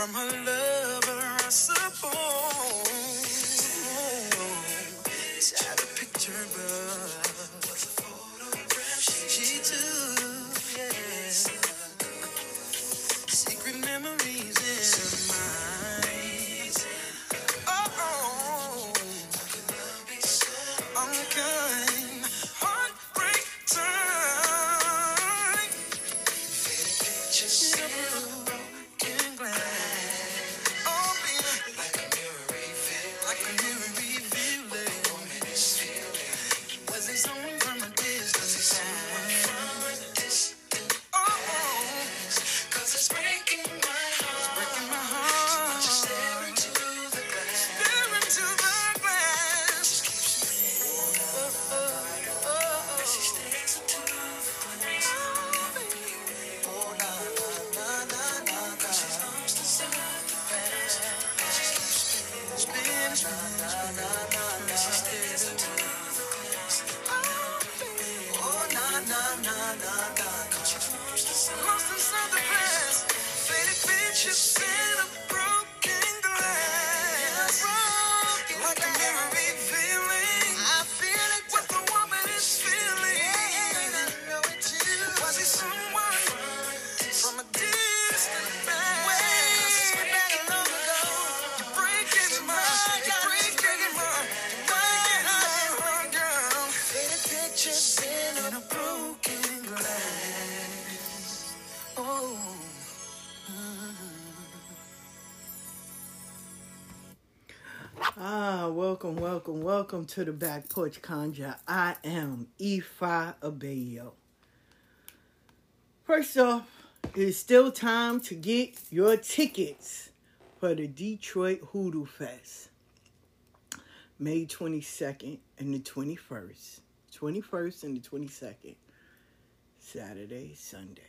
from her lover, Welcome, welcome, welcome to the Back Porch Conjure. I am Ifa Abeyo. First off, it's still time to get your tickets for the Detroit Hoodoo Fest. May 22nd and the 21st. 21st and the 22nd. Saturday, Sunday.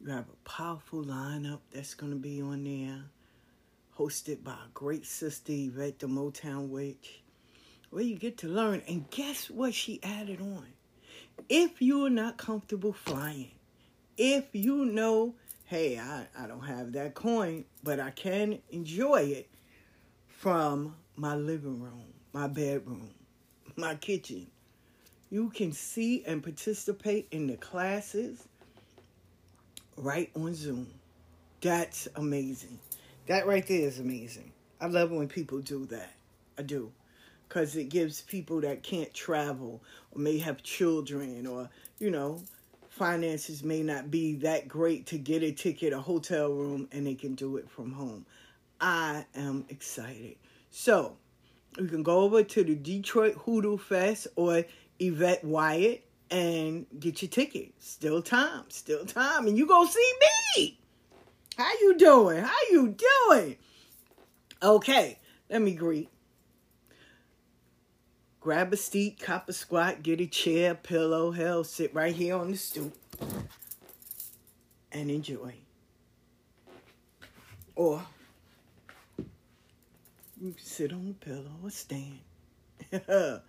You have a powerful lineup that's going to be on there hosted by a great sister Yvette the Motown Witch, where you get to learn. And guess what she added on? If you're not comfortable flying, if you know, hey, I, I don't have that coin, but I can enjoy it from my living room, my bedroom, my kitchen. You can see and participate in the classes right on Zoom. That's amazing. That right there is amazing. I love when people do that. I do. Because it gives people that can't travel or may have children or, you know, finances may not be that great to get a ticket, a hotel room, and they can do it from home. I am excited. So, you can go over to the Detroit Hoodoo Fest or Yvette Wyatt and get your ticket. Still time, still time. And you go see me. How you doing? How you doing? Okay, let me greet grab a seat, cop a squat, get a chair, pillow, hell, sit right here on the stoop and enjoy. Or you can sit on the pillow or stand.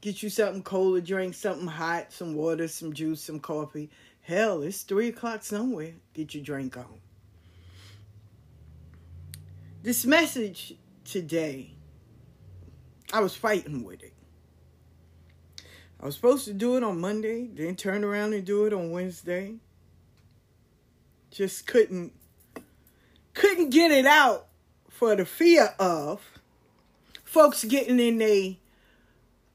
Get you something cold to drink, something hot, some water, some juice, some coffee. Hell, it's three o'clock somewhere. Get your drink on. This message today, I was fighting with it. I was supposed to do it on Monday, then turn around and do it on Wednesday. Just couldn't couldn't get it out for the fear of folks getting in their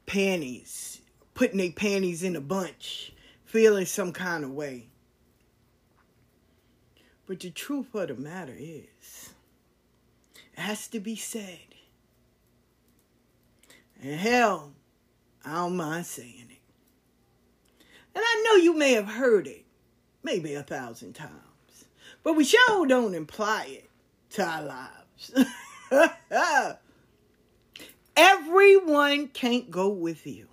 panties, putting their panties in a bunch, feeling some kind of way. But the truth of the matter is, has to be said. And hell, I don't mind saying it. And I know you may have heard it, maybe a thousand times, but we sure don't imply it to our lives. Everyone can't go with you.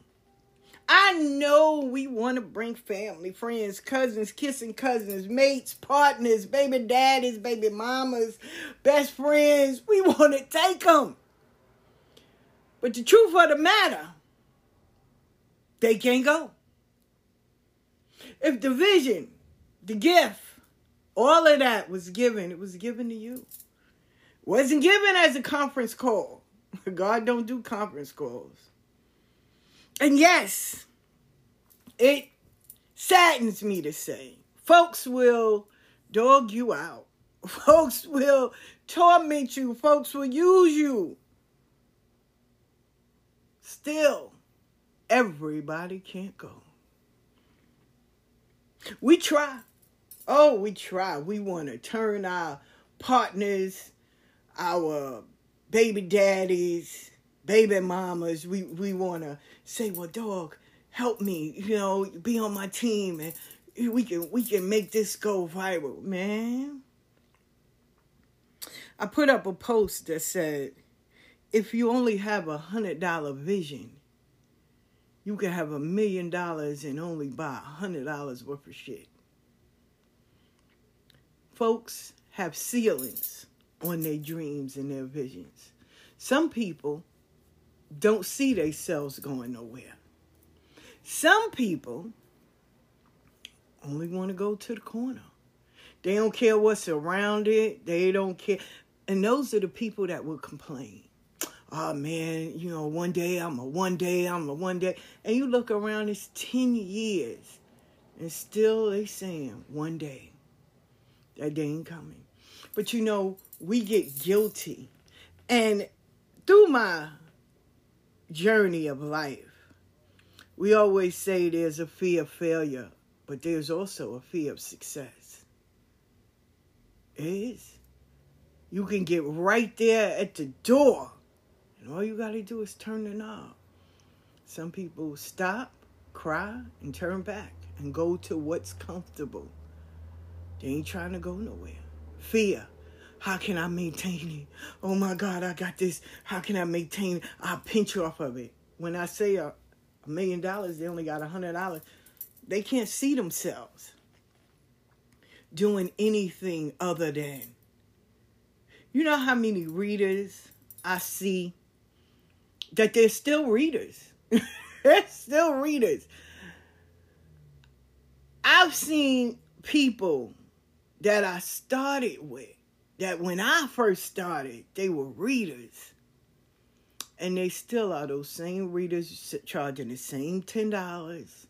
I know we want to bring family, friends, cousins, kissing cousins, mates, partners, baby daddies, baby mamas, best friends. We want to take them. But the truth of the matter, they can't go. If the vision, the gift, all of that was given, it was given to you. It wasn't given as a conference call. God don't do conference calls. And yes, it saddens me to say, folks will dog you out. Folks will torment you. Folks will use you. Still, everybody can't go. We try. Oh, we try. We want to turn our partners, our baby daddies, baby mamas, we, we want to say, well, dog, help me, you know, be on my team and we can we can make this go viral, man. I put up a post that said, if you only have a hundred dollar vision, you can have a million dollars and only buy a hundred dollars worth of shit. Folks have ceilings on their dreams and their visions. Some people don't see themselves going nowhere. Some people only want to go to the corner. They don't care what's around it. They don't care. And those are the people that will complain. Oh man, you know, one day I'm a one day, I'm a one day. And you look around, it's 10 years. And still they saying one day. That day ain't coming. But you know, we get guilty. And through my journey of life, we always say there's a fear of failure, but there's also a fear of success. It is. You can get right there at the door, and all you got to do is turn the knob. Some people stop, cry, and turn back and go to what's comfortable. They ain't trying to go nowhere. Fear. How can I maintain it? Oh my God, I got this. How can I maintain it? I'll pinch off of it. When I say a, a million dollars, they only got a hundred dollars. They can't see themselves doing anything other than. You know how many readers I see that they're still readers. they're still readers. I've seen people that I started with that when I first started, they were readers. And they still are those same readers charging the same $10.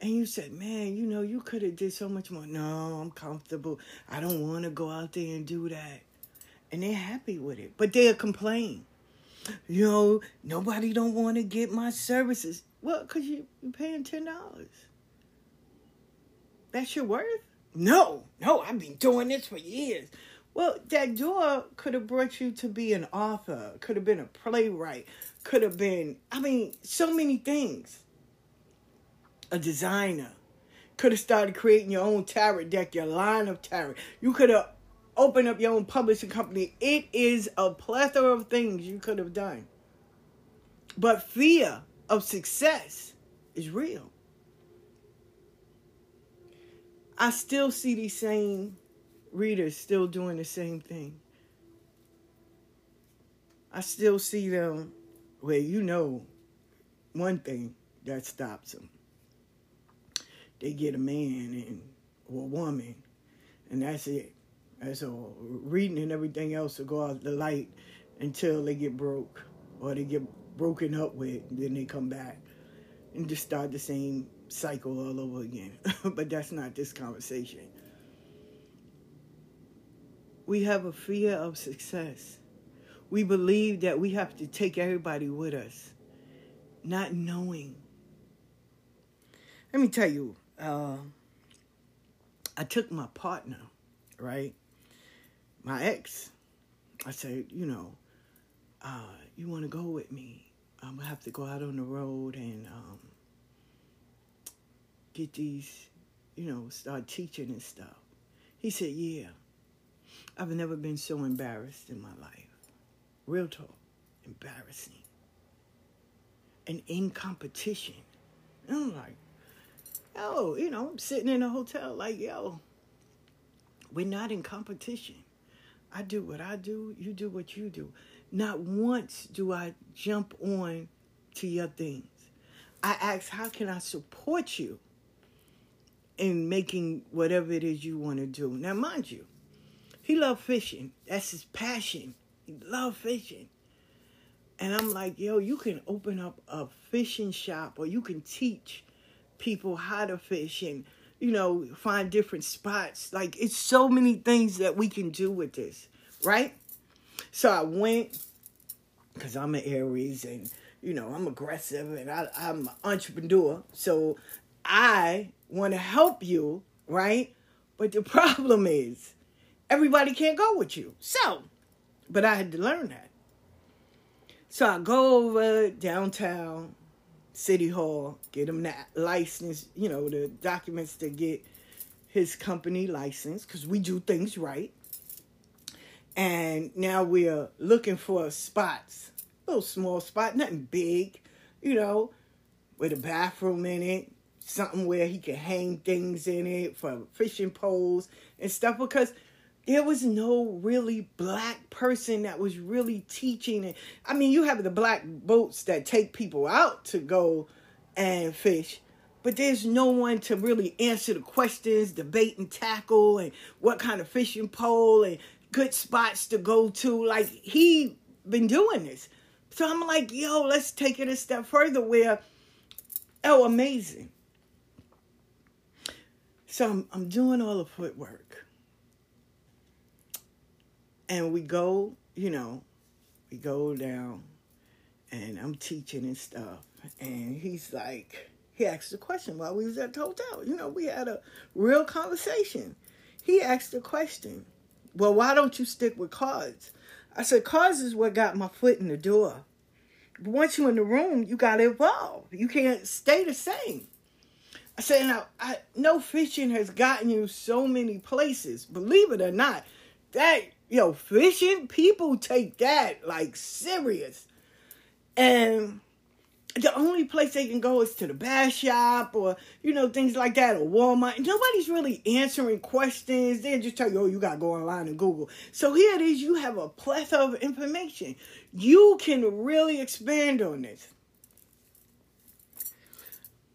And you said, man, you know, you could have did so much more. No, I'm comfortable. I don't want to go out there and do that. And they're happy with it. But they'll complain. You know, nobody don't want to get my services. Well, because you, you're paying $10. That's your worth? No, no, I've been doing this for years. Well, that door could have brought you to be an author, could have been a playwright, could have been, I mean, so many things. A designer. Could have started creating your own tarot deck, your line of tarot. You could have opened up your own publishing company. It is a plethora of things you could have done. But fear of success is real. I still see these same readers still doing the same thing. I still see them where you know one thing that stops them. They get a man and or a woman, and that's it. That's all. Reading and everything else will go out the light until they get broke or they get broken up with, then they come back and just start the same cycle all over again. but that's not this conversation. We have a fear of success. We believe that we have to take everybody with us, not knowing. Let me tell you, uh, I took my partner, right? My ex. I said, you know, uh, you want to go with me? I'm gonna have to go out on the road and um, get these, you know, start teaching and stuff. He said, yeah. I've never been so embarrassed in my life. Real talk, embarrassing. And in competition. And I'm like, yo, you know, I'm sitting in a hotel like, yo, we're not in competition. I do what I do, you do what you do. Not once do I jump on to your things. I ask, how can I support you in making whatever it is you want to do? Now, mind you, he loved fishing. That's his passion. He loved fishing. And I'm like, yo, you can open up a fishing shop or you can teach people how to fish and, you know, find different spots. Like, it's so many things that we can do with this, right? So I went because I'm an Aries and, you know, I'm aggressive and I, I'm an entrepreneur. So I want to help you, right? But the problem is, everybody can't go with you. So, but I had to learn that. So I go over downtown, City Hall, get him that license, you know, the documents to get his company license, because we do things right. And now we're looking for spots, little small spot, nothing big, you know, with a bathroom in it, something where he can hang things in it for fishing poles and stuff, because there was no really black person that was really teaching it. I mean, you have the black boats that take people out to go and fish, but there's no one to really answer the questions, debate and tackle, and what kind of fishing pole and good spots to go to. Like he been doing this. So I'm like, yo, let's take it a step further where, oh, amazing. So I'm, I'm doing all the footwork and we go, you know, we go down and I'm teaching and stuff. And he's like, he asked a question while we was at the hotel. You know, we had a real conversation. He asked a question. Well, why don't you stick with cards? I said, cards is what got my foot in the door. But once you're in the room, you got to evolve. You can't stay the same. I said, now, I know fishing has gotten you so many places. Believe it or not, that yo, fishing, people take that like serious. And the only place they can go is to the bass shop or, you know, things like that, or Walmart. Nobody's really answering questions. They just tell you, oh, you got to go online and Google. So here it is, you have a plethora of information. You can really expand on this.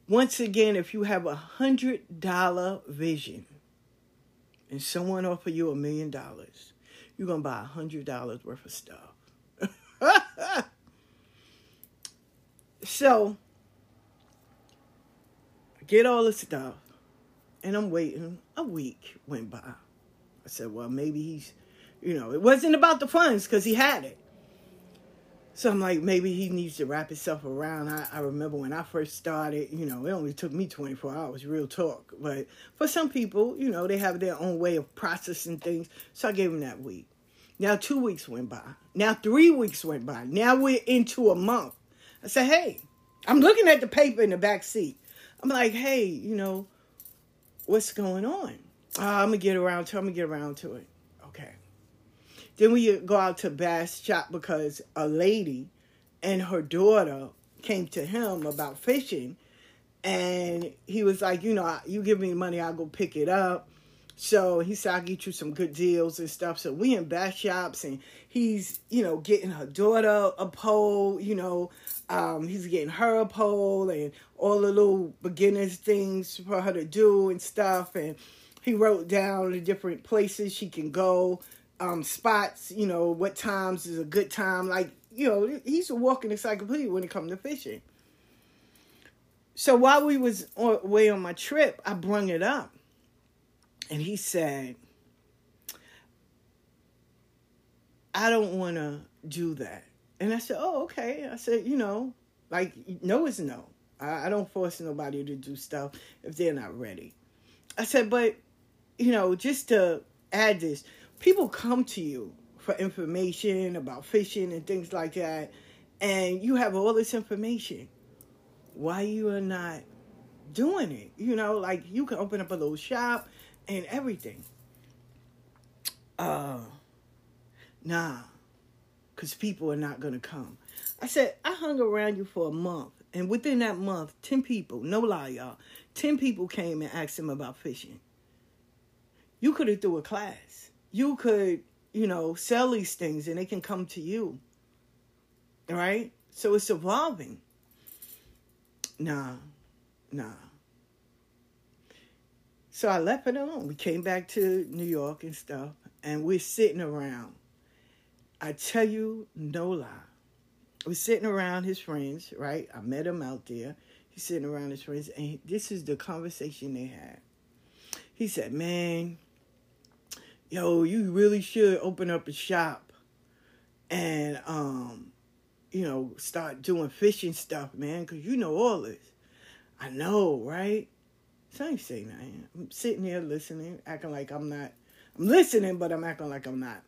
Once again, if you have a hundred dollar vision and someone offer you a million dollars, you're gonna buy a hundred dollars worth of stuff. so I get all the stuff, and I'm waiting. A week went by. I said, well, maybe he's, you know, it wasn't about the funds because he had it. So I'm like, maybe he needs to wrap himself around. I, I remember when I first started, you know, it only took me 24 hours, real talk. But for some people, you know, they have their own way of processing things. So I gave him that week. Now two weeks went by. Now three weeks went by. Now we're into a month. I said, hey, I'm looking at the paper in the back seat. I'm like, hey, you know, what's going on? Uh, I'm gonna get around to. I'm gonna get around to it. Then we go out to Bass Shop because a lady and her daughter came to him about fishing, and he was like, you know, you give me money, I'll go pick it up. So he said, I'll get you some good deals and stuff. So we in bass shops and he's, you know, getting her daughter a pole, you know, um, he's getting her a pole and all the little beginners things for her to do and stuff. And he wrote down the different places she can go, um, spots, you know, what times is a good time. Like, you know, he's a walking encyclopedia when it comes to fishing. So while we was away on my trip, I brung it up and he said, I don't want to do that. And I said, Oh, okay. I said, You know, like, no is no. I, I don't force nobody to do stuff if they're not ready. I said, But, you know, just to add this, people come to you for information about fishing and things like that, and you have all this information. Why you are not doing it? You know, like you can open up a little shop and everything. Uh, nah, because people are not going to come. I said, I hung around you for a month, and within that month, 10 people, no lie, y'all, 10 people came and asked him about fishing. You could have threw a class. You could, you know, sell these things and they can come to you. All right? So it's evolving. Nah, nah. So I left it alone. We came back to New York and stuff, and we're sitting around. I tell you, no lie. We're sitting around his friends, right? I met him out there. He's sitting around his friends, and this is the conversation they had. He said, Man, yo, you really should open up a shop and, um, you know, start doing fishing stuff, man, because you know all this. I know, right? So I ain't saying nothing. I'm sitting here listening, acting like I'm not. I'm listening, but I'm acting like I'm not.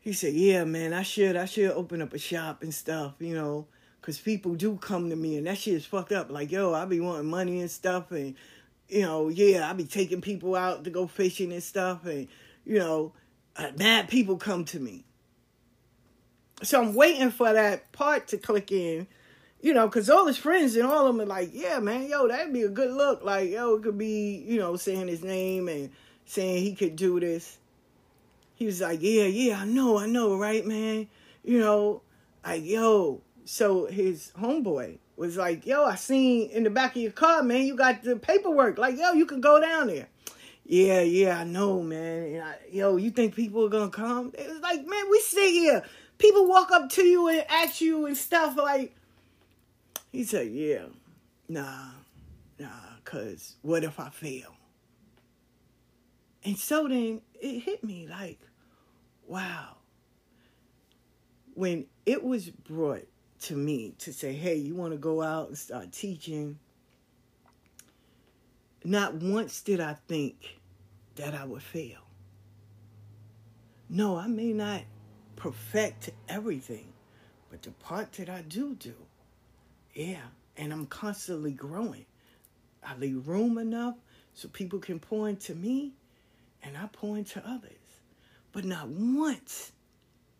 He said, "Yeah, man, I should. I should open up a shop and stuff, you know, because people do come to me, and that shit is fucked up. Like, yo, I be wanting money and stuff, and you know, yeah, I be taking people out to go fishing and stuff, and you know, uh, mad people come to me. So I'm waiting for that part to click in." you know, because all his friends and all of them are like, yeah, man, yo, that'd be a good look. Like, yo, it could be, you know, saying his name and saying he could do this. He was like, yeah, yeah, I know, I know, right, man? You know, like, yo. So his homeboy was like, yo, I seen in the back of your car, man, you got the paperwork. Like, yo, you can go down there. Yeah, yeah, I know, man. I, yo, you think people are gonna come? It was like, man, we sit here. People walk up to you and ask you and stuff like, he said, Yeah, nah, nah, because what if I fail? And so then it hit me like, wow. When it was brought to me to say, hey, you want to go out and start teaching, not once did I think that I would fail. No, I may not perfect everything, but the part that I do do, yeah, and I'm constantly growing. I leave room enough so people can pour into me and I pour into others. But not once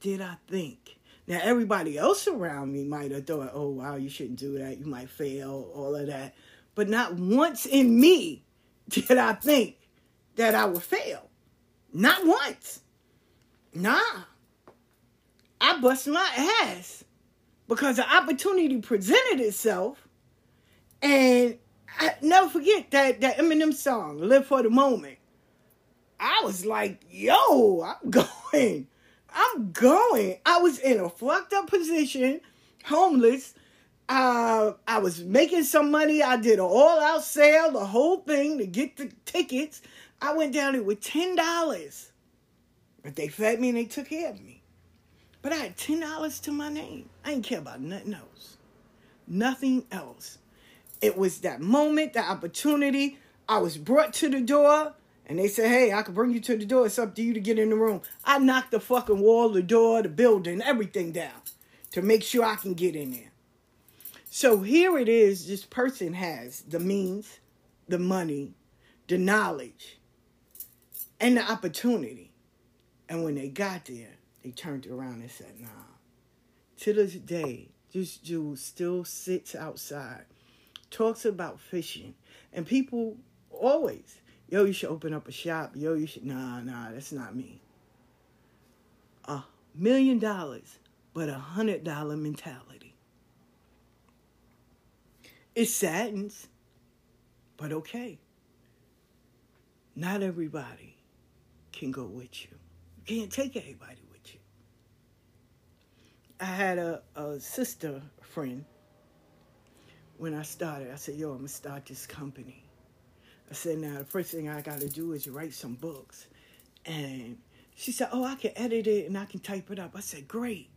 did I think. Now, everybody else around me might have thought, oh, wow, you shouldn't do that. You might fail, all of that. But not once in me did I think that I would fail. Not once. Nah. I bust my ass because the opportunity presented itself. And I never forget that that Eminem song, "Live for the Moment." I was like, "Yo, I'm going, I'm going." I was in a fucked up position, homeless. Uh, I was making some money. I did an all-out sale, the whole thing to get the tickets. I went down there with ten dollars, but they fed me and they took care of me. But I had ten dollars to my name. I didn't care about nothing else. Nothing else. It was that moment, the opportunity. I was brought to the door, and they said, "Hey, I can bring you to the door. It's up to you to get in the room." I knocked the fucking wall, the door, the building, everything down to make sure I can get in there. So here it is. This person has the means, the money, the knowledge, and the opportunity. And when they got there, they turned around and said, nah, to this day, this Jew still sits outside, talks about fishing, and people always, yo, you should open up a shop. Yo, you should. Nah, nah, that's not me. A million dollars, but a hundred dollar mentality. It saddens, but okay. Not everybody can go with you. You can't take everybody with you. I had a, a sister friend when I started. I said, yo, I'm going to start this company. I said, now the first thing I got to do is write some books. And she said, oh, I can edit it and I can type it up. I said, great.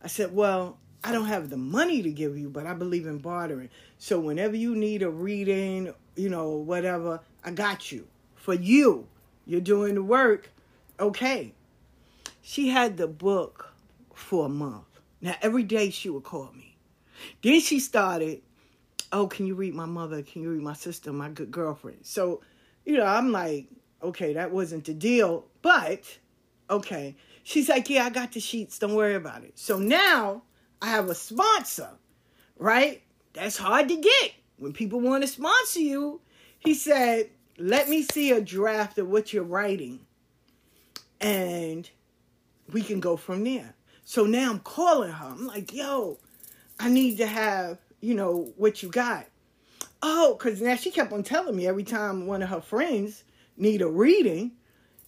I said, well, I don't have the money to give you, but I believe in bartering. So whenever you need a reading, you know, whatever, I got you. For you, you're doing the work. Okay. She had the book for a month. Now, every day she would call me. Then she started, oh, can you read my mother? Can you read my sister, my good girlfriend? So, you know, I'm like, okay, that wasn't the deal, but okay. She's like, yeah, I got the sheets. Don't worry about it. So now I have a sponsor, right? That's hard to get when people want to sponsor you. He said, let me see a draft of what you're writing and we can go from there. So now I'm calling her. I'm like, yo, I need to have, you know, what you got. Oh, because now she kept on telling me every time one of her friends need a reading,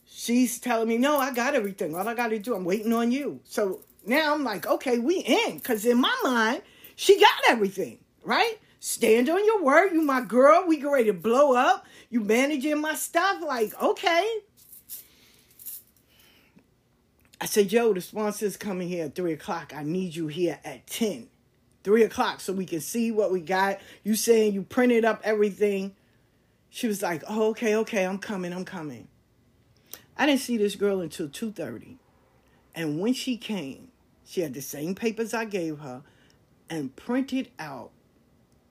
she's telling me, no, I got everything. All I got to do, I'm waiting on you. So now I'm like, okay, we in. Because in my mind, she got everything, right? Stand on your word. You my girl. We get ready to blow up. You managing my stuff. Like, okay. I said, yo, the sponsor's coming here at 3 o'clock. I need you here at 10. 3 o'clock so we can see what we got. You saying you printed up everything. She was like, oh, okay, okay, I'm coming, I'm coming. I didn't see this girl until 2.30. And when she came, she had the same papers I gave her and printed out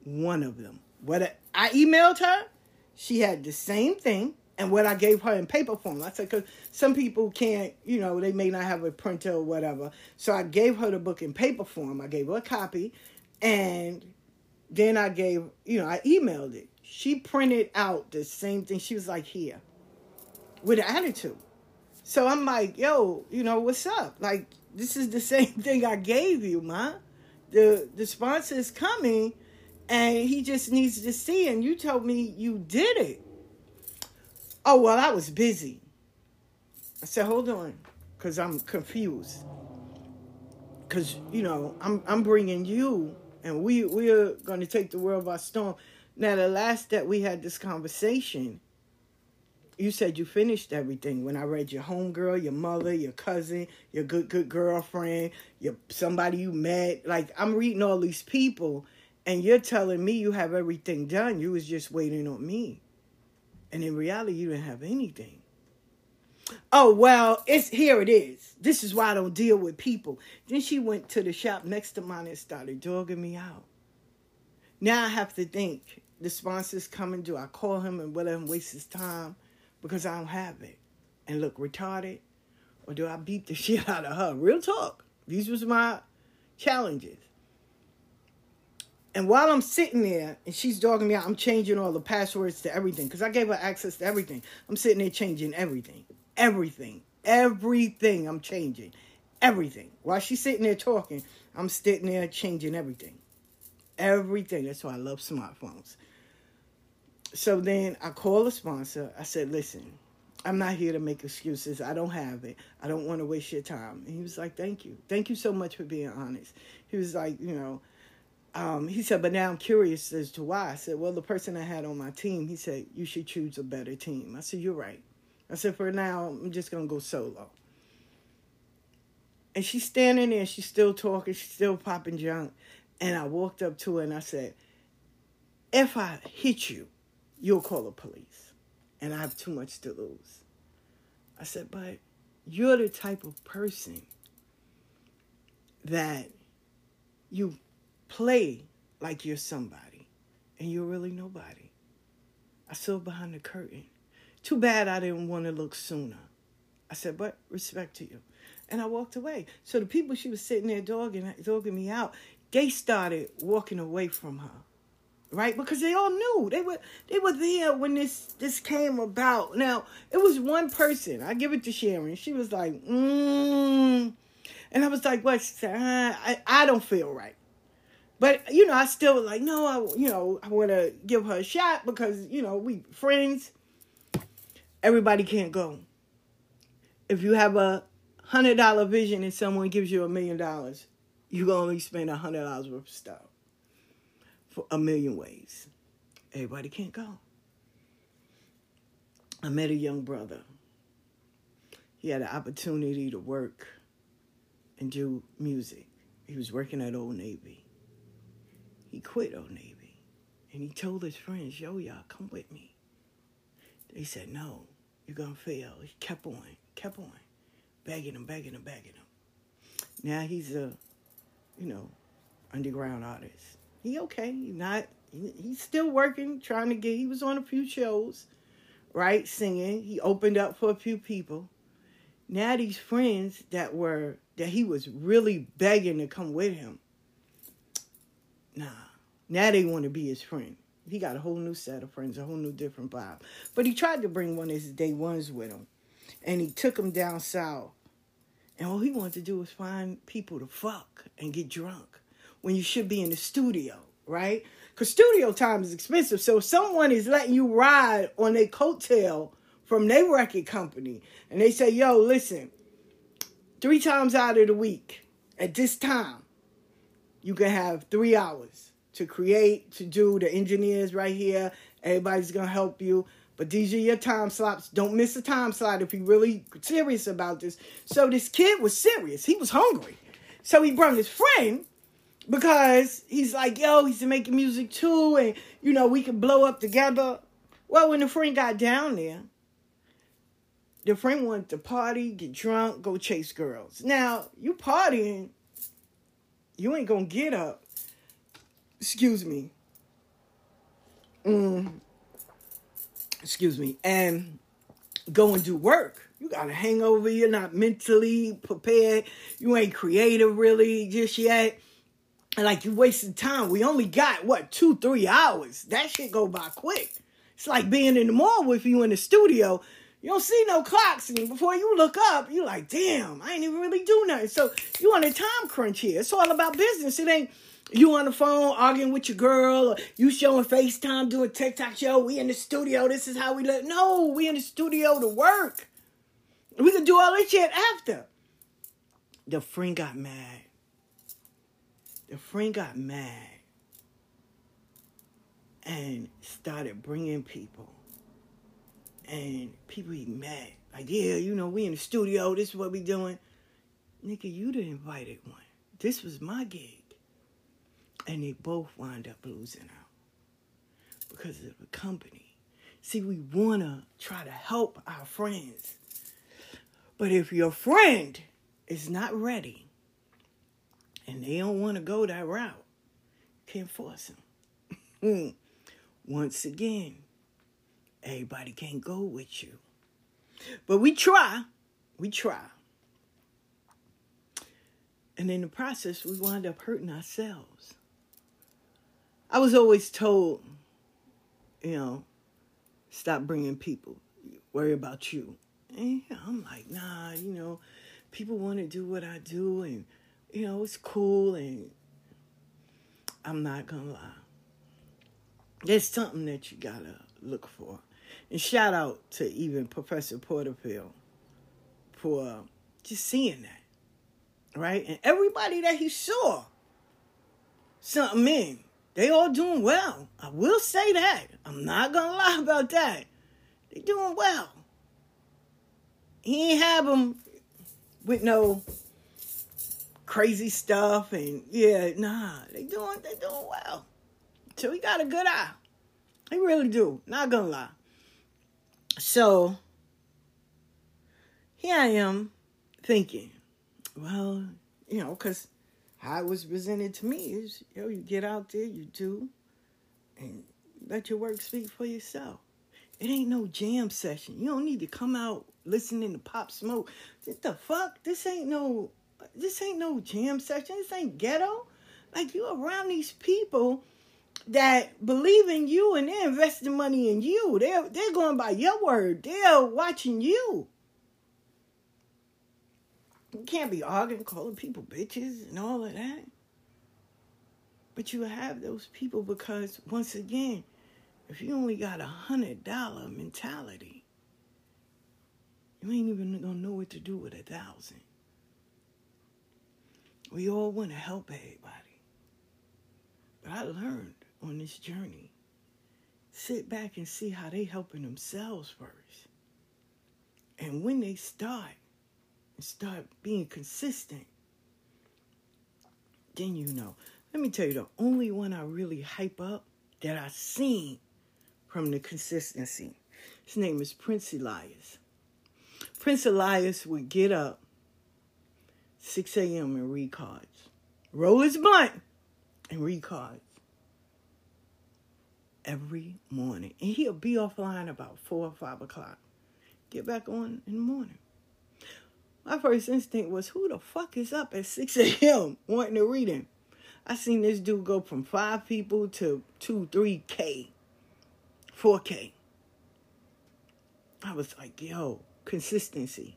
one of them. What I emailed her, she had the same thing and what I gave her in paper form. I said, because some people can't, you know, they may not have a printer or whatever. So I gave her the book in paper form. I gave her a copy, and then I gave, you know, I emailed it. She printed out the same thing. She was like, here, with an attitude. So I'm like, yo, you know, what's up? Like, this is the same thing I gave you, ma. The the sponsor is coming, and he just needs to see. And you told me you did it. Oh, well, I was busy. I said, hold on, because I'm confused. Because, you know, I'm, I'm bringing you, and we, we're going to take the world by storm. Now, the last that we had this conversation, you said you finished everything. When I read your homegirl, your mother, your cousin, your good, good girlfriend, your somebody you met. Like, I'm reading all these people, and you're telling me you have everything done. You was just waiting on me. And in reality, you didn't have anything. Oh, well, it's here it is. This is why I don't deal with people. Then she went to the shop next to mine and started dogging me out. Now I have to think the sponsor's coming. Do I call him and let him waste his time because I don't have it and look retarded? Or do I beat the shit out of her? Real talk. These was my challenges. And while I'm sitting there and she's dogging me out, I'm changing all the passwords to everything because I gave her access to everything. I'm sitting there changing everything. Everything. Everything I'm changing. Everything. While she's sitting there talking, I'm sitting there changing everything. Everything. That's why I love smartphones. So then I call the sponsor. I said, listen, I'm not here to make excuses. I don't have it. I don't want to waste your time. And he was like, thank you. Thank you so much for being honest. He was like, you know, um, he said, but now I'm curious as to why. I said, well, the person I had on my team, he said, you should choose a better team. I said, you're right. I said, for now, I'm just going to go solo. And she's standing there, she's still talking, she's still popping junk. And I walked up to her and I said, if I hit you, you'll call the police. And I have too much to lose. I said, but you're the type of person that you play like you're somebody and you're really nobody. I saw behind the curtain. Too bad I didn't want to look sooner. I said, but respect to you. And I walked away. So the people she was sitting there dogging, dogging me out, they started walking away from her. Right? Because they all knew. They were they were there when this this came about. Now, it was one person. I give it to Sharon. She was like, mm. And I was like, what? Said, uh, I, I don't feel right. But, you know, I still like, no, I, you know, I want to give her a shot because, you know, we friends. Everybody can't go. If you have a hundred dollar vision and someone gives you a million dollars, you can only spend a hundred dollars worth of stuff for a million ways. Everybody can't go. I met a young brother. He had an opportunity to work and do music. He was working at Old Navy. He quit Old Navy. And he told his friends, yo, y'all, come with me. They said, no, you're going to fail. He kept on, kept on, begging him, begging him, begging him. Now he's a, you know, underground artist. He okay. Not, he, he's still working, trying to get, he was on a few shows, right, singing. He opened up for a few people. Now these friends that were, that he was really begging to come with him, nah. Now they want to be his friend. He got a whole new set of friends, a whole new different vibe. But he tried to bring one of his day ones with him. And he took him down south. And all he wanted to do was find people to fuck and get drunk when you should be in the studio, right? Because studio time is expensive. So if someone is letting you ride on their coattail from their record company and they say, yo, listen, three times out of the week at this time, you can have three hours to create, to do. The engineers right here, everybody's gonna help you. But these are your time slots. Don't miss a time slot if you're really serious about this. So this kid was serious. He was hungry. So he brought his friend because he's like, yo, he's making music too, and you know, we can blow up together. Well, when the friend got down there, the friend wanted to party, get drunk, go chase girls. Now, you partying, you ain't gonna get up excuse me. Mm, excuse me. And go and do work. You got a hangover. You're not mentally prepared. You ain't creative really just yet. And like you wasted time. We only got what two, three hours. That shit go by quick. It's like being in the mall with you in the studio. You don't see no clocks, and before you look up, you like, damn, I ain't even really do nothing. So you on a time crunch here. It's all about business. It ain't you on the phone arguing with your girl, or you showing FaceTime doing TikTok show. We in the studio. This is how we let. No, we in the studio to work. We can do all this shit after. The friend got mad. The friend got mad and started bringing people. And people be mad. Like, yeah, you know, we in the studio. This is what we doing. Nigga, you the invited one. This was my gig and they both wind up losing out because of the company. See, we want to try to help our friends. But if your friend is not ready and they don't want to go that route, can't force them. Once again, everybody can't go with you. But we try. We try. And in the process, we wind up hurting ourselves. I was always told, you know, stop bringing people, worry about you. And I'm like, nah, you know, people want to do what I do, and you know, it's cool, and I'm not gonna lie. There's something that you gotta look for. And shout out to even Professor Porterfield for just seeing that. Right? And everybody that he saw something in. They all doing well. I will say that. I'm not gonna lie about that. They doing well. He ain't have them with no crazy stuff and yeah, nah. They doing they doing well. So he got a good eye. He really do. Not gonna lie. So here I am thinking, well, you know, because how it was presented to me is, yo, you get out there, you do, and let your work speak for yourself. It ain't no jam session. You don't need to come out listening to Pop Smoke. What the fuck? This ain't no this ain't no jam session. This ain't ghetto. Like you around these people that believe in you and they're investing money in you. They're they're going by your word. They're watching you. You can't be arguing, calling people bitches and all of that. But you have those people because once again, if you only got a hundred dollar mentality, you ain't even gonna know what to do with a thousand. We all want to help everybody. But I learned on this journey, sit back and see how they helping themselves first. And when they start and start being consistent, then you know. Let me tell you the only one I really hype up that I seen from the consistency. His name is Prince Elias. Prince Elias would get up 6 a.m. and read cards. Roll his blunt and read cards. Every morning. And he'll be offline about 4 or 5 o'clock. Get back on in the morning. My first instinct was, who the fuck is up at 6 a.m. wanting to read him? I seen this dude go from five people to two, three K, four K. I was like, yo, consistency.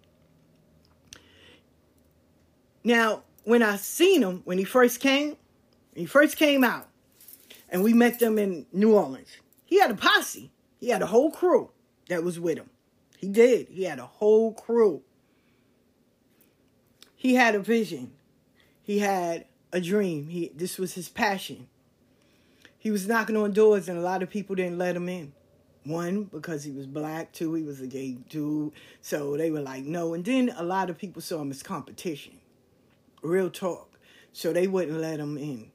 Now, when I seen him, when he first came, he first came out, and we met them in New Orleans. He had a posse. He had a whole crew that was with him. He did. He had a whole crew. He had a vision. He had a dream. He this was his passion. He was knocking on doors and a lot of people didn't let him in. One, because he was black, two, he was a gay dude. So they were like, no. And then a lot of people saw him as competition. Real talk. So they wouldn't let him in.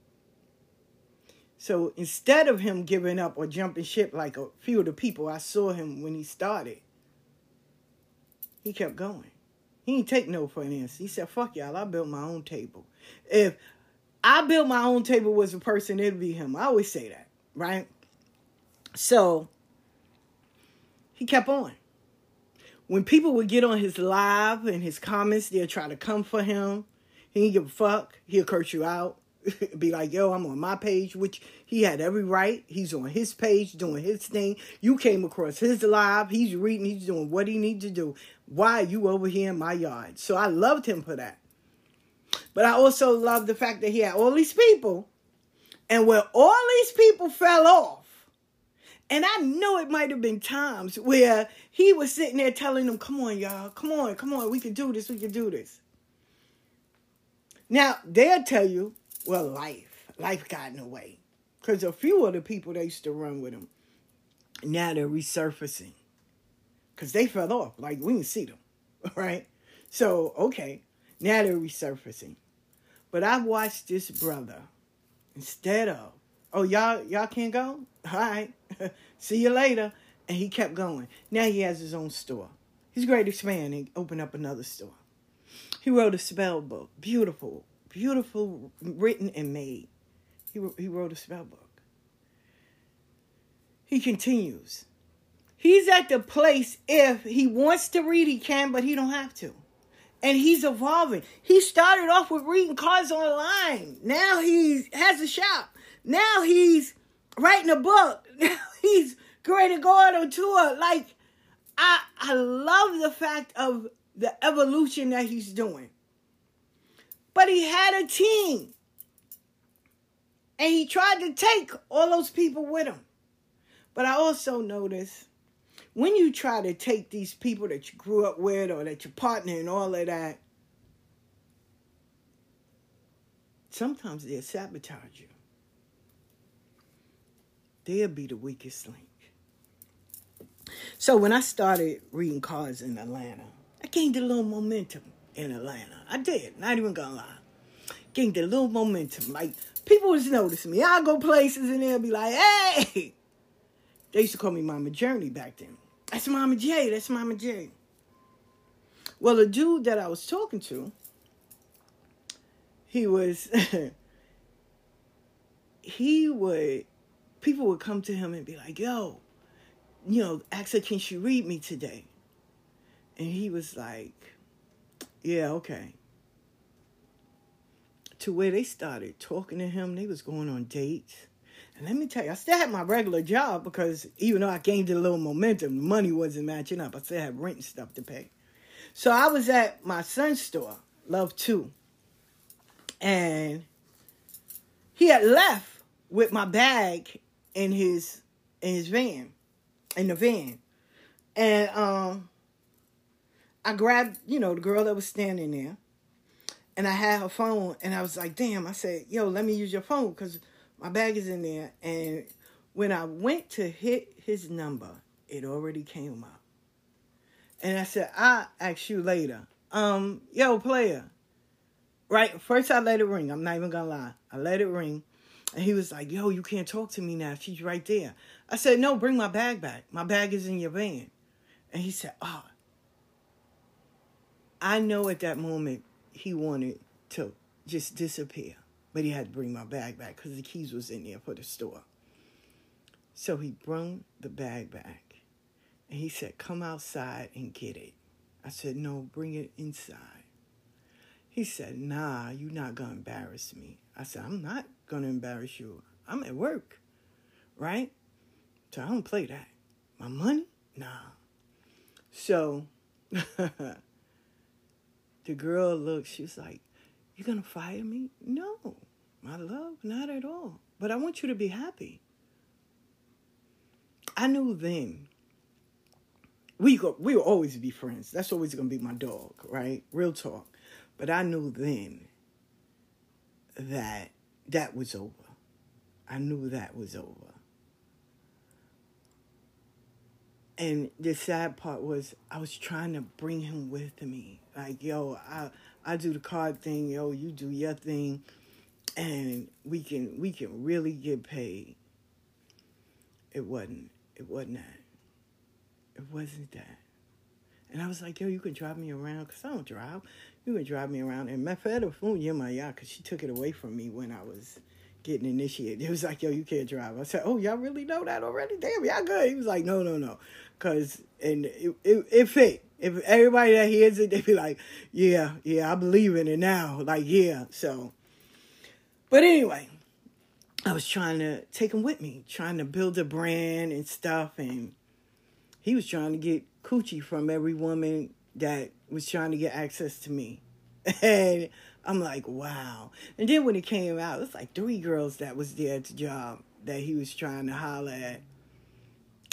So instead of him giving up or jumping ship like a few of the people I saw him when he started, he kept going. He didn't take no for an answer. He said, fuck y'all, I built my own table. If I built my own table was a person, it'd be him. I always say that, right? So he kept on. When people would get on his live and his comments, they'll try to come for him. He didn't give a fuck. He'll curse you out. Be like, yo, I'm on my page, which he had every right. He's on his page doing his thing. You came across his live. He's reading. He's doing what he needs to do. Why are you over here in my yard? So I loved him for that. But I also love the fact that he had all these people, and where all these people fell off, and I know it might have been times where he was sitting there telling them, Come on, y'all, come on, come on, we can do this, we can do this. Now, they'll tell you, well, life, life got in the way. Because a few of the people that used to run with him, now they're resurfacing. Because they fell off. Like, we didn't see them, right? So, okay, now they're resurfacing. But I've watched this brother instead of, oh y'all y'all can't go? All right. See you later. And he kept going. Now he has his own store. He's great to expand and open up another store. He wrote a spell book. Beautiful. Beautiful written and made. He, he wrote a spell book. He continues. He's at the place if he wants to read, he can, but he don't have to and he's evolving. He started off with reading cards online. Now he has a shop. Now he's writing a book. Now he's going to go out on tour. Like I I love the fact of the evolution that he's doing. But he had a team. And he tried to take all those people with him. But I also noticed when you try to take these people that you grew up with or that your partner and all of that, sometimes they'll sabotage you. They'll be the weakest link. So when I started reading cards in Atlanta, I gained a little momentum in Atlanta. I did, not even gonna lie. Getting a little momentum. Like people was noticing me. I go places and they'll be like, hey. They used to call me Mama Journey back then. That's Mama J. That's Mama J. Well, the dude that I was talking to, he was, he would, people would come to him and be like, yo, you know, ask her, can she read me today? And he was like, yeah, okay. To where they started talking to him, they was going on dates. And let me tell you, I still had my regular job because even though I gained a little momentum, the money wasn't matching up. I still had rent and stuff to pay. So I was at my son's store, Love 2. And he had left with my bag in his in his van, in the van. And um I grabbed, you know, the girl that was standing there. And I had her phone and I was like, damn, I said, yo, let me use your phone because my bag is in there. And when I went to hit his number, it already came up. And I said, I'll ask you later. Um, yo, player. Right, first I let it ring. I'm not even gonna lie. I let it ring. And he was like, yo, you can't talk to me now. She's right there. I said, no, bring my bag back. My bag is in your van. And he said, oh. I know at that moment he wanted to just disappear. But he had to bring my bag back because the keys was in there for the store. So he brought the bag back. And he said, come outside and get it. I said, no, bring it inside. He said, nah, you're not to embarrass me. I said, I'm not to embarrass you. I'm at work, right? So I don't play that. My money? Nah. So the girl looked, she was like, You're gonna fire me? No, my love, not at all. But I want you to be happy. I knew then we go, we will always be friends. That's always gonna be my dog, right? Real talk. But I knew then that that was over. I knew that was over. And the sad part was I was trying to bring him with me. Like, yo, I I do the card thing, yo, you do your thing, and we can we can really get paid. It wasn't. It wasn't that. It wasn't that. And I was like, yo, you can drive me around because I don't drive. You can drive me around. And my father phone in my yacht because she took it away from me when I was getting initiated. It was like, yo, you can't drive. I said, oh, y'all really know that already? Damn, y'all good. He was like, no, no, no. Because, and it, it, it fit. If everybody that hears it, they be like, yeah, yeah, I believe in it now. Like, yeah. So, but anyway, I was trying to take him with me, trying to build a brand and stuff. And he was trying to get coochie from every woman that was trying to get access to me. And I'm like, wow. And then when it came out, it was like three girls that was there at the job that he was trying to holler at.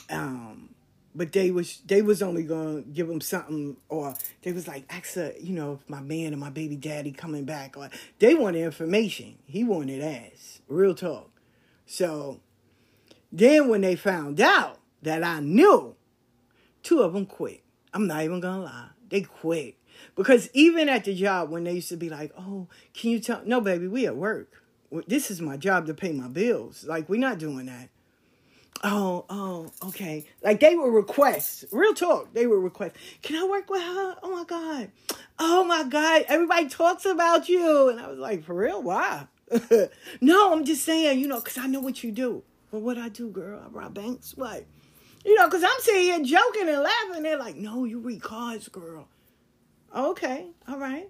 Um, but they was they was only gonna give him something, or they was like, "Axa, you know, my man and my baby daddy coming back," or they wanted information. He wanted ass, real talk. So then when they found out that I knew, two of them quit. I'm not even gonna lie, they quit because even at the job when they used to be like, "Oh, can you tell?" No, baby, we at work. This is my job to pay my bills. Like we're not doing that oh, oh, okay. Like they were requests. Real talk. They were requests. Can I work with her? Oh my God. Oh my God. Everybody talks about you. And I was like, for real? Why? no, I'm just saying, you know, because I know what you do. Well, what I do, girl? I rob banks. What? You know, because I'm sitting here joking and laughing. They're like, no, you read cards, girl. Okay. All right.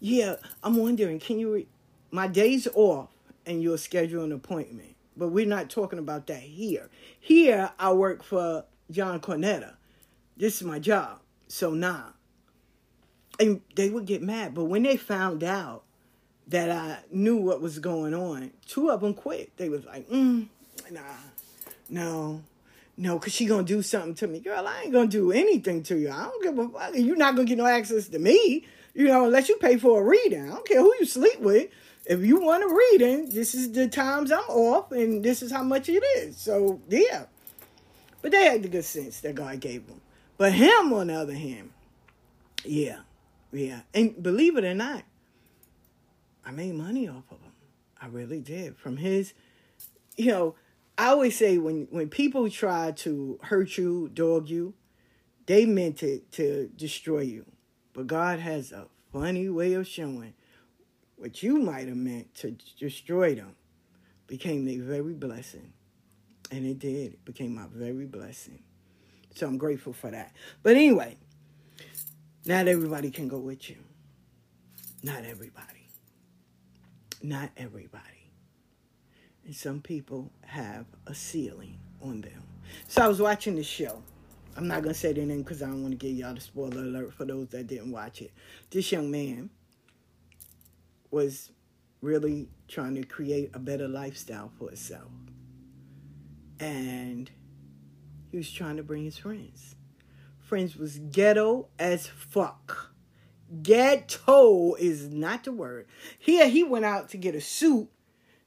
Yeah. I'm wondering, can you read? My day's off and you'll schedule an appointment but we're not talking about that here. Here, I work for John Cornetta. This is my job. So, nah. And they would get mad. But when they found out that I knew what was going on, two of them quit. They was like, mm, nah, no, no, because she to do something to me. Girl, I ain't to do anything to you. I don't give a fuck. You're not to get no access to me, you know, unless you pay for a reading. I don't care who you sleep with if you want to read it, this is the times I'm off, and this is how much it is. So yeah, but they had the good sense that God gave them. But him, on the other hand, yeah, yeah, and believe it or not, I made money off of him. I really did from his. You know, I always say when when people try to hurt you, dog you, they meant it to destroy you. But God has a funny way of showing what you might have meant to destroy them became their very blessing. And it did. It became my very blessing. So I'm grateful for that. But anyway, not everybody can go with you. Not everybody. Not everybody. And some people have a ceiling on them. So I was watching the show. I'm not gonna say the name because I don't want to give y'all the spoiler alert for those that didn't watch it. This young man was really trying to create a better lifestyle for himself. And he was trying to bring his friends. Friends was ghetto as fuck. Ghetto is not the word. Here he went out to get a suit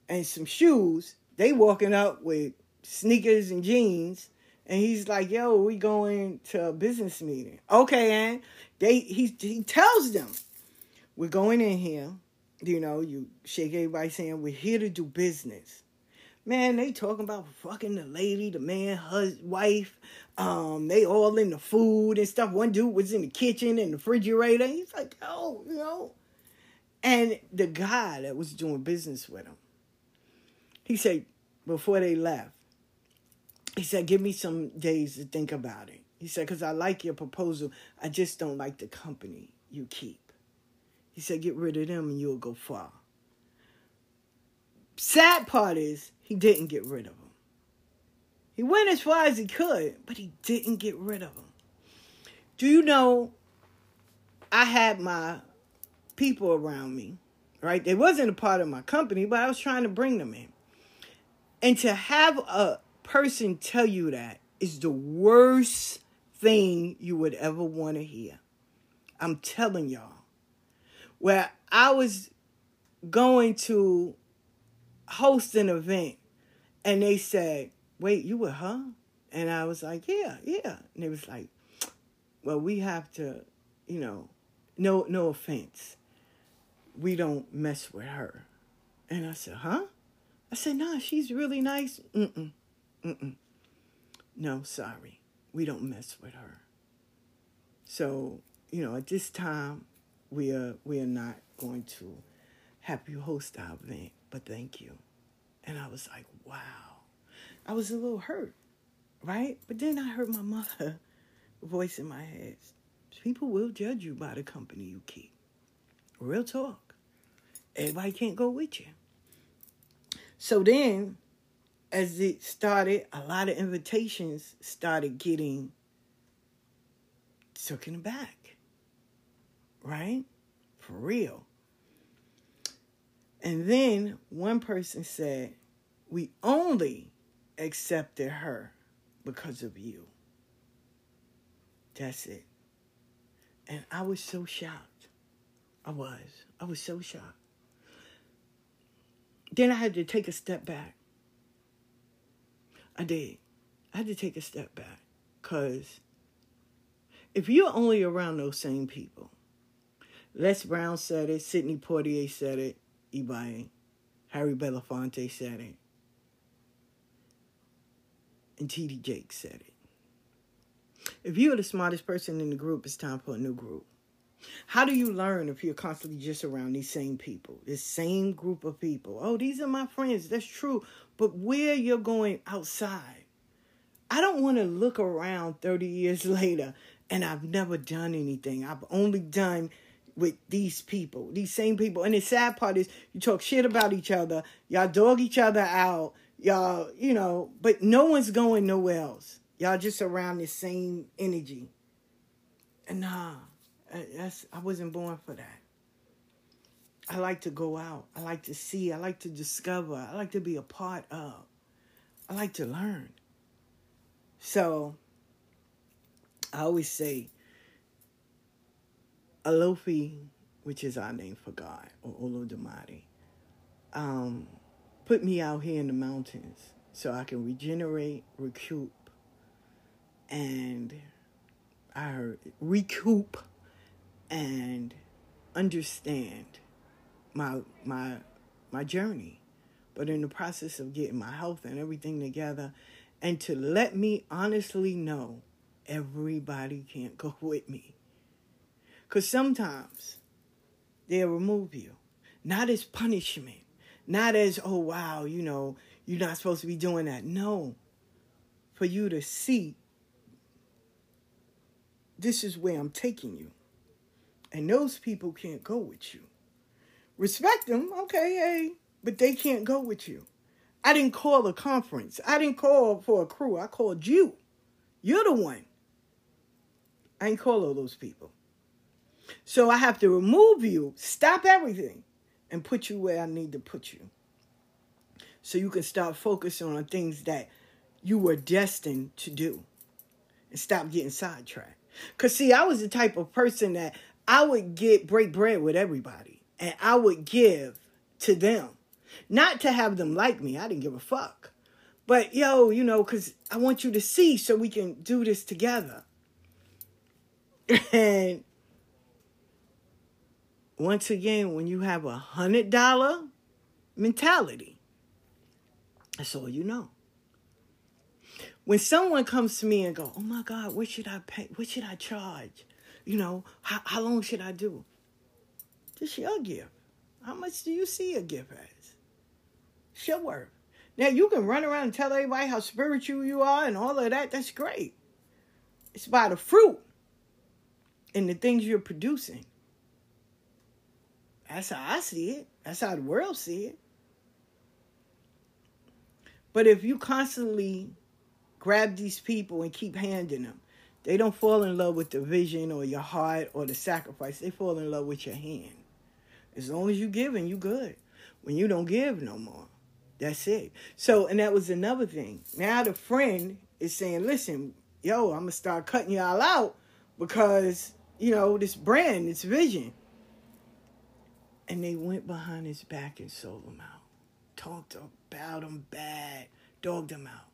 and some shoes. They walking up with sneakers and jeans. And he's like, yo, we going to a business meeting. Okay, and they he he tells them, we're going in here. You know, you shake everybody saying we're here to do business. Man, they talking about fucking the lady, the man, hus wife. Um, they all in the food and stuff. One dude was in the kitchen and the refrigerator. He's like, oh, you know. And the guy that was doing business with him, he said before they left, he said, give me some days to think about it. He said, because I like your proposal. I just don't like the company you keep. He said, get rid of them and you'll go far. Sad part is, he didn't get rid of them. He went as far as he could, but he didn't get rid of them. Do you know, I had my people around me, right? They wasn't a part of my company, but I was trying to bring them in. And to have a person tell you that is the worst thing you would ever want to hear. I'm telling y'all. Where I was going to host an event and they said, Wait, you with her? And I was like, Yeah, yeah. And they was like, Well, we have to, you know, no no offense. We don't mess with her. And I said, Huh? I said, Nah, she's really nice. Mm-mm. Mm-mm. No, sorry. We don't mess with her. So, you know, at this time, we are we are not going to have you host our event, but thank you. And I was like, wow. I was a little hurt, right? But then I heard my mother voice in my head. People will judge you by the company you keep. Real talk. Everybody can't go with you. So then as it started, a lot of invitations started getting taken back. Right? For real. And then one person said, We only accepted her because of you. That's it. And I was so shocked. I was. I was so shocked. Then I had to take a step back I did. I had to take a step back because if you're only around those same people, Les Brown said it, Sidney Poitier said it, Ibai, Harry Belafonte said it, and T.D. Jakes said it. If you're the smartest person in the group, it's time for a new group. How do you learn if you're constantly just around these same people, this same group of people? Oh, these are my friends. That's true but where you're going outside. I don't want to look around 30 years later and I've never done anything. I've only done with these people, these same people. And the sad part is you talk shit about each other, y'all dog each other out, y'all, you know, but no one's going nowhere else. Y'all just around the same energy. And nah, that's I wasn't born for that. I like to go out. I like to see. I like to discover. I like to be a part of. I like to learn. So I always say Olofi, which is our name for God, or Olodumare, um, put me out here in the mountains so I can regenerate, recoup, and I heard recoup and understand my my my journey. But in the process of getting my health and everything together and to let me honestly know everybody can't go with me. Because sometimes they'll remove you. Not as punishment. Not as oh wow you know you're not supposed to be doing that. No. For you to see this is where I'm taking you. And those people can't go with you. Respect them, okay, hey, but they can't go with you. I didn't call a conference. I didn't call for a crew. I called you. You're the one. I ain't call all those people. So I have to remove you, stop everything, and put you where I need to put you. So you can start focusing on things that you were destined to do and stop getting sidetracked. Because, see, I was the type of person that I would get break bread with everybody and I would give to them. Not to have them like me, I didn't give a fuck. But, yo, you know, because I want you to see so we can do this together. And once again, when you have a hundred dollar mentality, that's all you know. When someone comes to me and go, "Oh my God, what should I pay? What should I charge? You know, how how long should I do?" This your gift. How much do you see a gift as? It's your worth. Now you can run around and tell everybody how spiritual you are and all of that. That's great. It's by the fruit and the things you're producing. That's how I see it. That's how the world see it. But if you constantly grab these people and keep handing them, they don't fall in love with the vision or your heart or the sacrifice. They fall in love with your hand. As long as you giving, you good. When you don't give no more, that's it. So, and that was another thing. Now the friend is saying, listen, yo, I'm gonna start cutting y'all out because, you know, this brand, this vision. And they went behind his back and sold him out. Talked about him bad, dogged him out.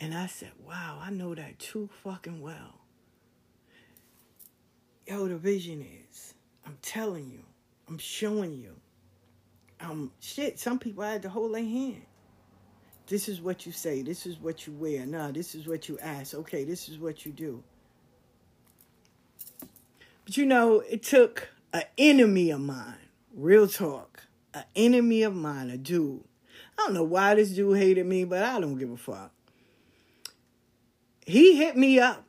And I said, wow, I know that too fucking well. Yo, the vision is, I'm telling you, I'm showing you. Um, shit, some people I had to hold their hand. This is what you say. This is what you wear. Nah, this is what you ask. Okay, this is what you do. But you know, it took an enemy of mine, real talk, an enemy of mine, a dude. I don't know why this dude hated me, but I don't give a fuck. He hit me up.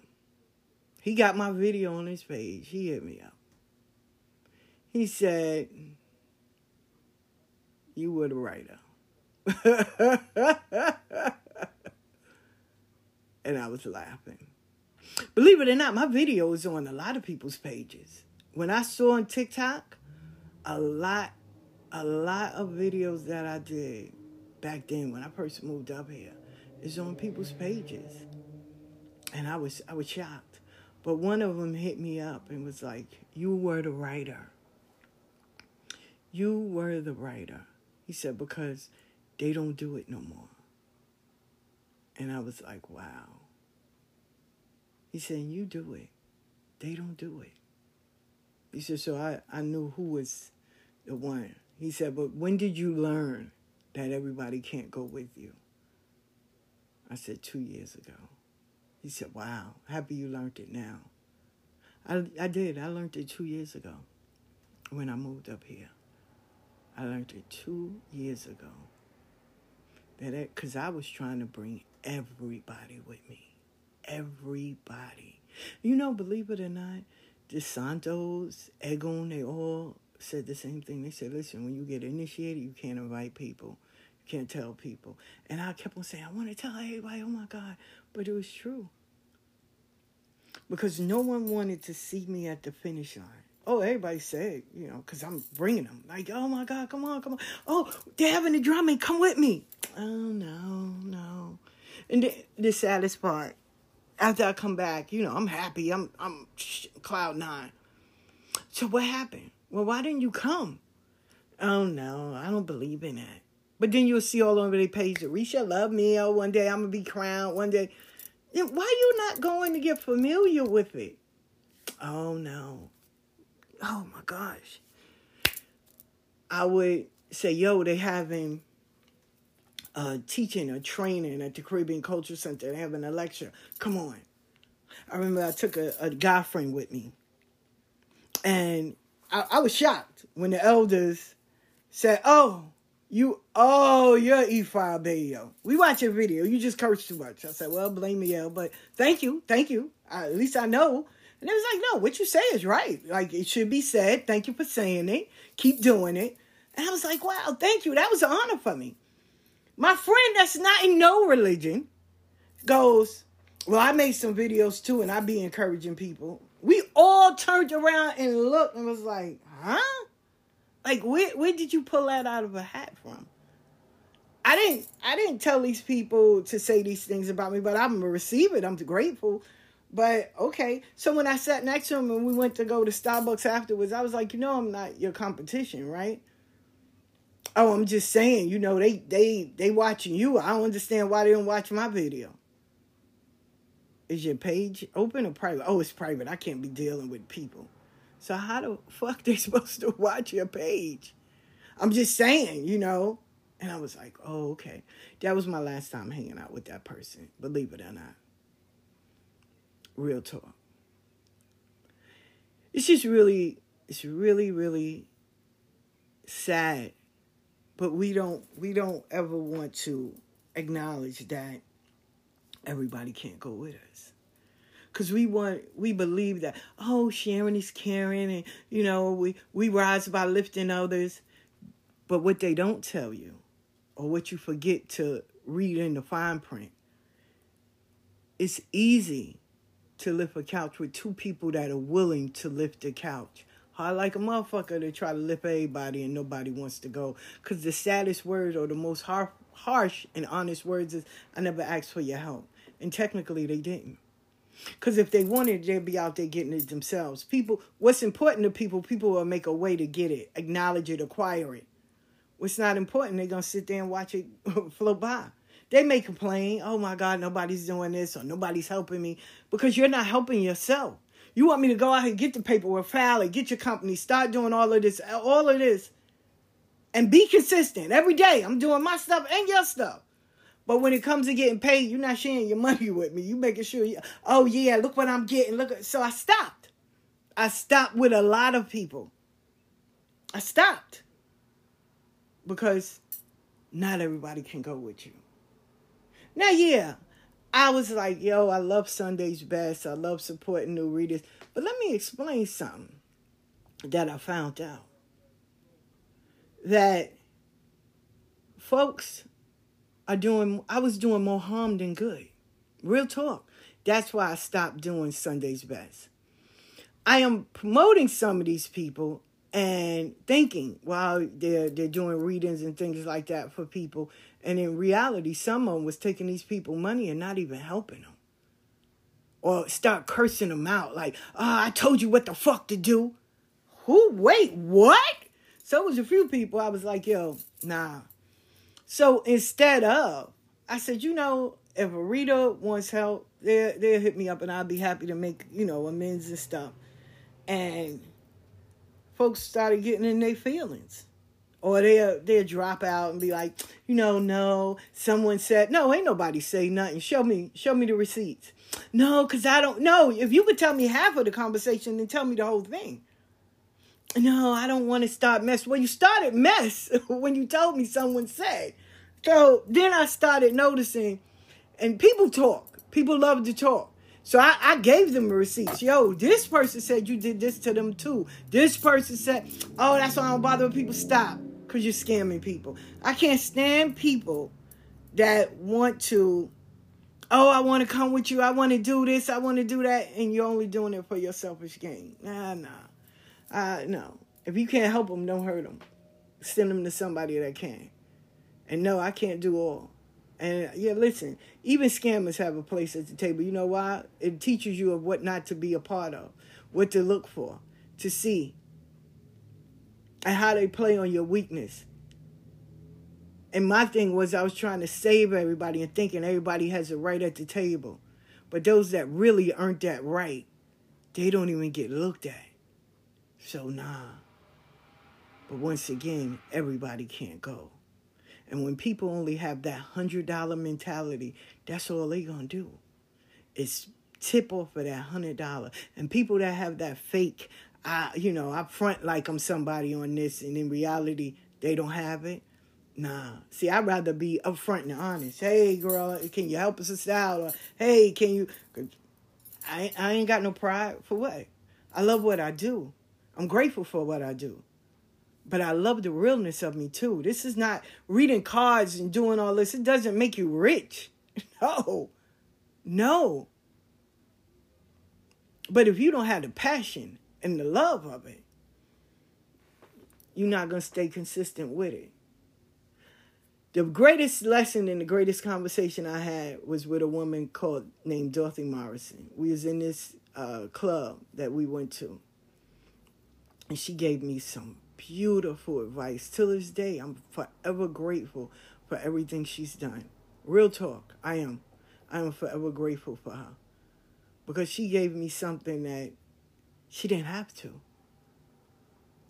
He got my video on his page. He hit me up. He said, You were the writer. and I was laughing. Believe it or not, my video is on a lot of people's pages. When I saw on TikTok, a lot, a lot of videos that I did back then when I first moved up here is on people's pages. And I was I was shocked. But one of them hit me up and was like, You were the writer. You were the writer. He said, Because they don't do it no more. And I was like, Wow. He said, You do it. They don't do it. He said, So I, I knew who was the one. He said, But when did you learn that everybody can't go with you? I said, Two years ago. He said, Wow, happy you learned it now. I, I did. I learned it two years ago when I moved up here. I learned it two years ago. That because I was trying to bring everybody with me. Everybody. You know, believe it or not, DeSantos, Egon, they all said the same thing. They said, listen, when you get initiated, you can't invite people. Can't tell people. And I kept on saying, I want to tell everybody, oh my God. But it was true. Because no one wanted to see me at the finish line. Oh, everybody said, you know, because I'm bringing them. Like, oh my God, come on, come on. Oh, they're having the drumming. Come with me. Oh, no, no. And the, the saddest part, after I come back, you know, I'm happy. I'm, I'm cloud nine. So what happened? Well, why didn't you come? Oh, no, I don't believe in that. But then you'll see all over their page, Risha love me. Oh, one day I'm to be crowned. One day. Then why you not going to get familiar with it? Oh, no oh my gosh. I would say, yo, they having a teaching or training at the Caribbean Culture Center. They're having a lecture. Come on. I remember I took a, a guy friend with me. And I, I was shocked when the elders said, oh, you, oh, you're Ifa Abeyo. We watch your video. You just curse too much. I said, well, blame me, El, but thank you. Thank you. at least I know And it was like, no, what you say is right. Like it should be said. Thank you for saying it. Keep doing it. And I was like, wow, thank you. That was an honor for me. My friend that's not in no religion goes, well, I made some videos too, and I be encouraging people. We all turned around and looked and was like, huh? Like where where did you pull that out of a hat from? I didn't I didn't tell these people to say these things about me, but I'm gonna receive it. I'm grateful. But okay. So when I sat next to him and we went to go to Starbucks afterwards, I was like, you know I'm not your competition, right? Oh, I'm just saying, you know, they they they watching you. I don't understand why they don't watch my video. Is your page open or private? Oh, it's private. I can't be dealing with people. So how the fuck they supposed to watch your page? I'm just saying, you know. And I was like, oh, okay. That was my last time hanging out with that person, believe it or not. Real talk. It's just really, it's really, really sad. But we don't we don't ever want to acknowledge that everybody can't go with us because we want we believe that oh sharing is caring and you know we we rise by lifting others. But what they don't tell you or what you forget to read in the fine print it's easy to lift a couch with two people that are willing to lift the couch. Hard like a motherfucker to try to lift everybody and nobody wants to go. Because the saddest words or the most har- harsh and honest words is i never asked for your help. And technically they didn't because if they wanted, they'd be out there getting it themselves. People, what's important to people, people will make a way to get it, acknowledge it, acquire it. What's not important, they're going to sit there and watch it flow by. They may complain, oh my God, nobody's doing this or nobody's helping me because you're not helping yourself. You want me to go out and get the paperwork, file it, get your company, start doing all of this, all of this, and be consistent every day. I'm doing my stuff and your stuff. But when it comes to getting paid, you're not sharing your money with me. You making sure, you, oh yeah, look what I'm getting. Look, so I stopped. I stopped with a lot of people. I stopped because not everybody can go with you. Now, yeah, I was like, yo, I love Sunday's best. I love supporting new readers. But let me explain something that I found out. That folks are doing I was doing more harm than good. Real talk. That's why I stopped doing Sunday's best. I am promoting some of these people and thinking while they're they're doing readings and things like that for people. And in reality, someone was taking these people money and not even helping them. Or start cursing them out like, oh, I told you what the fuck to do. Who? Wait, what? So it was a few people I was like, yo, nah, so instead of, I said, you know, if a reader wants help, they'll, they'll hit me up and I'll be happy to make, you know, amends and stuff. And folks started getting in their feelings. Or they'll, they'll drop out and be like, you know, no, someone said, no, ain't nobody say nothing. Show me, show me the receipts. No, because I don't know. If you could tell me half of the conversation, then tell me the whole thing. No, I don't want to start mess. Well, you started mess when you told me someone said. So then I started noticing, and people talk. People love to talk. So I, I gave them receipts. Yo, this person said you did this to them too. This person said, oh, that's why I don't bother with people. Stop, because you're scamming people. I can't stand people that want to, oh, I want to come with you. I want to do this. I want to do that. And you're only doing it for your selfish gain. Nah, nah. Uh, no. If you can't help them, don't hurt them. Send them to somebody that can. And no, I can't do all. And yeah, listen, even scammers have a place at the table. You know why? It teaches you of what not to be a part of, what to look for, to see, and how they play on your weakness. And my thing was, I was trying to save everybody and thinking everybody has a right at the table. But those that really aren't that right, they don't even get looked at. So, nah. But once again, everybody can't go. And when people only have that $100 mentality, that's all they going to do. Is tip off of that $100. And people that have that fake, I, you know, I front like I'm somebody on this, and in reality, they don't have it. Nah. See, I'd rather be upfront and honest. Hey, girl, can you help us out? Or, hey, can you... I I ain't got no pride for what. I love what I do. I'm grateful for what I do. But I love the realness of me too. This is not reading cards and doing all this. It doesn't make you rich. No. No. But if you don't have the passion and the love of it, you're not going to stay consistent with it. The greatest lesson and the greatest conversation I had was with a woman called named Dorothy Morrison. We was in this uh, club that we went to, and she gave me some beautiful advice. Till this day, I'm forever grateful for everything she's done. Real talk, I am. I am forever grateful for her because she gave me something that she didn't have to.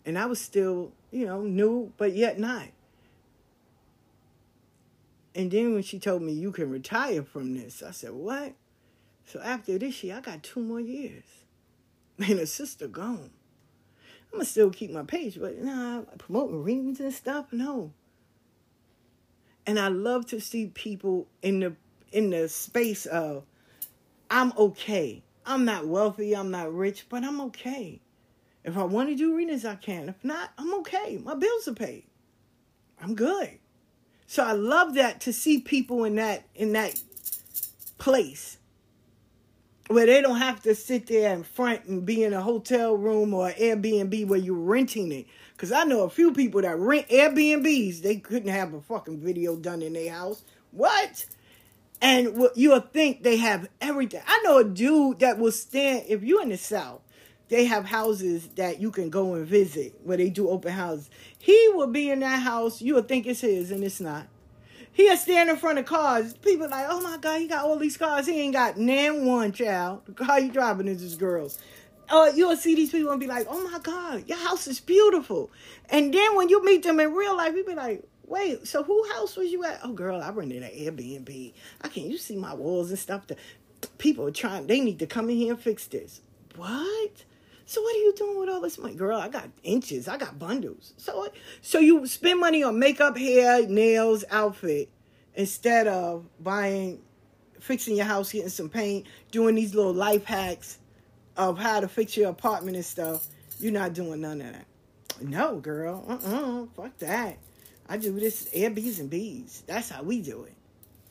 And I was still, you know, new, but yet not. And then when she told me you can retire from this, I said, What? So after this year, I got two more years. And her sister gone. I'm gonna still keep my page, but nah, promoting readings and stuff, no. And I love to see people in the in the space of I'm okay. I'm not wealthy, I'm not rich, but I'm okay. If I want to do readings, I can. If not, I'm okay. My bills are paid. I'm good. So I love that to see people in that in that place where they don't have to sit there in front and be in a hotel room or Airbnb where you're renting it. Because I know a few people that rent Airbnbs, they couldn't have a fucking video done in their house. What? And what you'll think they have everything. I know a dude that will stand, if you're in the South, they have houses that you can go and visit where they do open houses. He will be in that house. You will think it's his, and it's not. He'll stand in front of cars. People like, oh my God, he got all these cars. He ain't got nan one child. The car you driving is this girl's. Uh, you'll see these people and be like, oh my God, your house is beautiful. And then when you meet them in real life, you be like, wait, so who house was you at? Oh girl, I rented an Airbnb. I can't you see my walls and stuff. The people are trying, they need to come in here and fix this. What? So what are you doing with all this money, girl? I got inches, I got bundles. So so you spend money on makeup, hair, nails, outfit instead of buying, fixing your house, getting some paint, doing these little life hacks of how to fix your apartment and stuff. You're not doing none of that. No, girl. Uh-uh. Fuck that. I do this Airbnbs and B's. That's how we do it.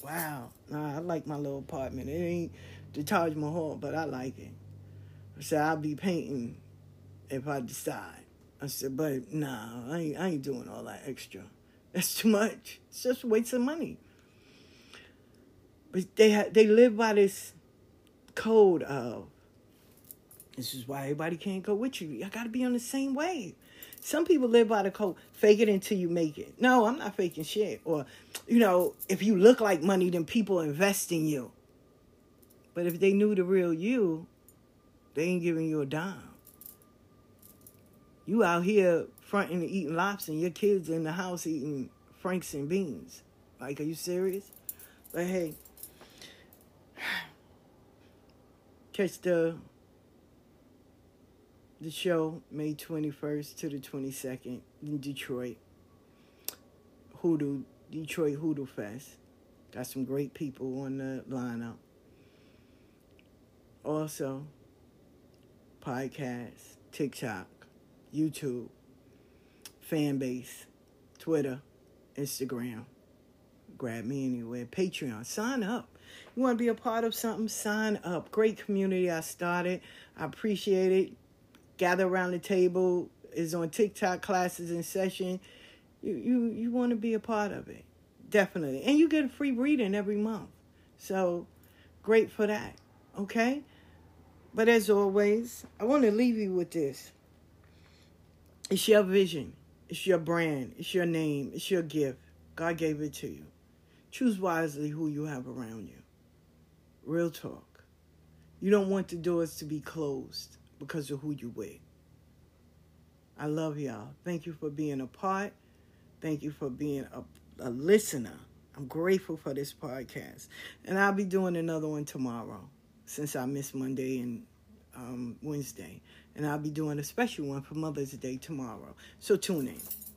Wow. Nah, I like my little apartment. It ain't the Taj Mahal, but I like it. I said, I'll be painting if I decide. I said, but nah, I ain't, I ain't doing all that extra. That's too much. It's just waste of money. But they ha- they live by this code of this is why everybody can't go with you. I got to be on the same wave. Some people live by the code, fake it until you make it. No, I'm not faking shit. Or, you know, if you look like money, then people invest in you. But if they knew the real you, they ain't giving you a dime. You out here fronting and eating lobster, and your kids in the house eating franks and beans. Like, are you serious? But hey, catch the the show May 21st to the 22nd in Detroit. Hoodoo, Detroit Hoodoo Fest. Got some great people on the lineup. Also, podcast, TikTok, YouTube, fan base, Twitter, Instagram. Grab me anywhere. Patreon. Sign up. You want to be a part of something? Sign up. Great community I started. I appreciate it. Gather around the table is on TikTok classes in session. You you you want to be a part of it. Definitely. And you get a free reading every month. So great for that. Okay? But as always, I want to leave you with this. It's your vision. It's your brand. It's your name. It's your gift. God gave it to you. Choose wisely who you have around you. Real talk. You don't want the doors to be closed because of who you with. I love y'all. Thank you for being a part. Thank you for being a, a listener. I'm grateful for this podcast. And I'll be doing another one tomorrow since I missed Monday and um, Wednesday. And I'll be doing a special one for Mother's Day tomorrow. So tune in.